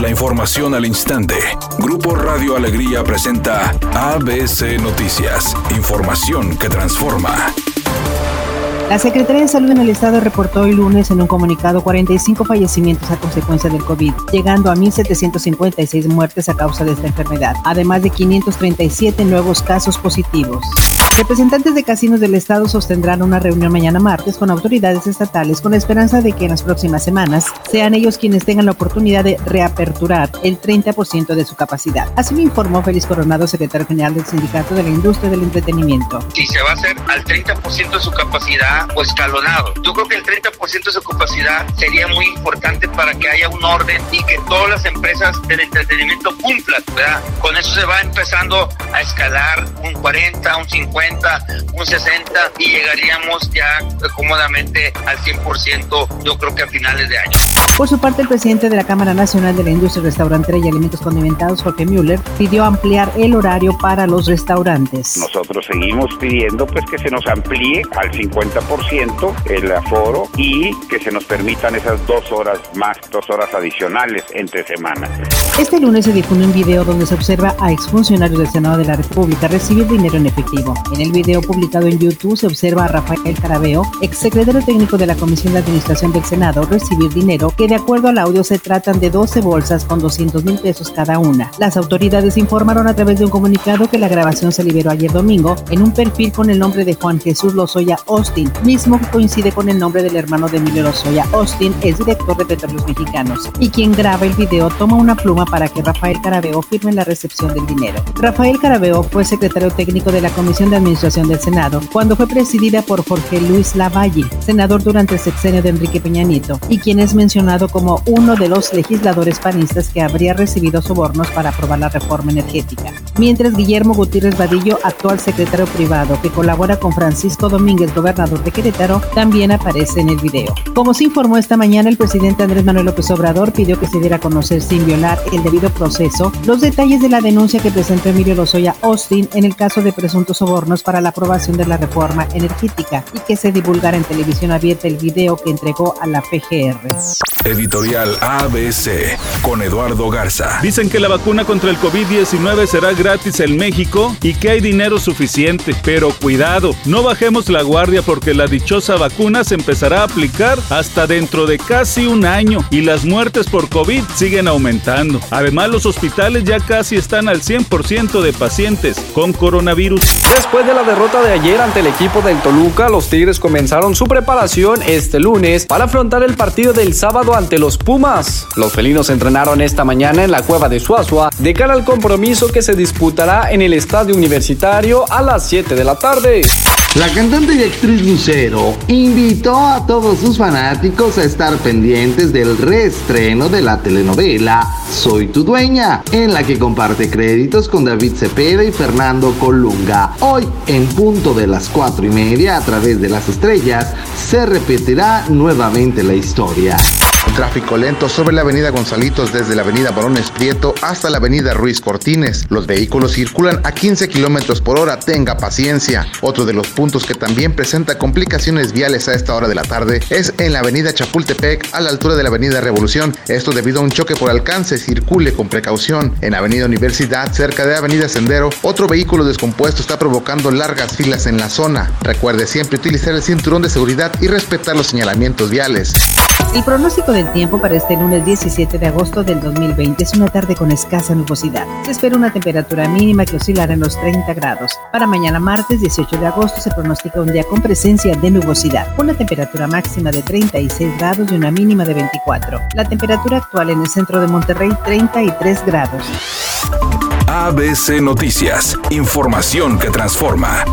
La información al instante. Grupo Radio Alegría presenta ABC Noticias. Información que transforma. La Secretaría de Salud en el Estado reportó hoy lunes en un comunicado 45 fallecimientos a consecuencia del COVID, llegando a 1.756 muertes a causa de esta enfermedad, además de 537 nuevos casos positivos. Representantes de casinos del Estado sostendrán una reunión mañana martes con autoridades estatales con la esperanza de que en las próximas semanas sean ellos quienes tengan la oportunidad de reaperturar el 30% de su capacidad. Así lo informó Félix Coronado, secretario general del Sindicato de la Industria del Entretenimiento. Si se va a hacer al 30% de su capacidad o escalonado. Yo creo que el 30% de su capacidad sería muy importante para que haya un orden y que todas las empresas del entretenimiento cumplan, ¿verdad? Con eso se va empezando a escalar un 40, un 50 un 60 y llegaríamos ya cómodamente al 100% yo creo que a finales de año. Por su parte, el presidente de la Cámara Nacional de la Industria Restaurantera y Alimentos Condimentados, Jorge Müller, pidió ampliar el horario para los restaurantes. Nosotros seguimos pidiendo pues que se nos amplíe al 50% el aforo y que se nos permitan esas dos horas más, dos horas adicionales entre semanas. Este lunes se difunde un video donde se observa a exfuncionarios del Senado de la República recibir dinero en efectivo. En el video publicado en YouTube se observa a Rafael Carabeo, exsecretario técnico de la Comisión de Administración del Senado, recibir dinero que de acuerdo al audio se tratan de 12 bolsas con 200 mil pesos cada una. Las autoridades informaron a través de un comunicado que la grabación se liberó ayer domingo en un perfil con el nombre de Juan Jesús Lozoya Austin, mismo que coincide con el nombre del hermano de Emilio Lozoya Austin, es director de Petróleos Mexicanos. Y quien graba el video toma una pluma para que Rafael Carabeo firme la recepción del dinero. Rafael Carabeo fue secretario técnico de la Comisión de Administración del Senado, cuando fue presidida por Jorge Luis Lavalle, senador durante el sexenio de Enrique Peña Nieto, y quien es mencionado como uno de los legisladores panistas que habría recibido sobornos para aprobar la reforma energética. Mientras Guillermo Gutiérrez Vadillo, actual secretario privado que colabora con Francisco Domínguez, gobernador de Querétaro, también aparece en el video. Como se informó esta mañana, el presidente Andrés Manuel López Obrador pidió que se diera a conocer sin violar el debido proceso los detalles de la denuncia que presentó Emilio Lozoya Austin en el caso de presuntos para la aprobación de la reforma energética y que se divulgara en televisión abierta el video que entregó a la PGR. Editorial ABC con Eduardo Garza. Dicen que la vacuna contra el COVID-19 será gratis en México y que hay dinero suficiente, pero cuidado, no bajemos la guardia porque la dichosa vacuna se empezará a aplicar hasta dentro de casi un año y las muertes por COVID siguen aumentando. Además, los hospitales ya casi están al 100% de pacientes con coronavirus. Después de la derrota de ayer ante el equipo del Toluca, los Tigres comenzaron su preparación este lunes para afrontar el partido del sábado ante los Pumas. Los felinos entrenaron esta mañana en la cueva de Suazua de cara al compromiso que se disputará en el estadio universitario a las 7 de la tarde. La cantante y actriz Lucero invitó a todos sus fanáticos a estar pendientes del reestreno de la telenovela Soy tu dueña, en la que comparte créditos con David Cepeda y Fernando Colunga. Hoy, en punto de las cuatro y media, a través de las estrellas, se repetirá nuevamente la historia. Tráfico lento sobre la avenida Gonzalitos desde la avenida Barones Prieto hasta la avenida Ruiz Cortines. Los vehículos circulan a 15 kilómetros por hora, tenga paciencia. Otro de los puntos que también presenta complicaciones viales a esta hora de la tarde es en la avenida Chapultepec a la altura de la avenida Revolución. Esto debido a un choque por alcance, circule con precaución. En avenida Universidad, cerca de avenida Sendero, otro vehículo descompuesto está provocando largas filas en la zona. Recuerde siempre utilizar el cinturón de seguridad y respetar los señalamientos viales. El pronóstico del tiempo para este lunes 17 de agosto del 2020 es una tarde con escasa nubosidad. Se espera una temperatura mínima que oscilará en los 30 grados. Para mañana martes 18 de agosto se pronostica un día con presencia de nubosidad, una temperatura máxima de 36 grados y una mínima de 24. La temperatura actual en el centro de Monterrey 33 grados. ABC Noticias, información que transforma.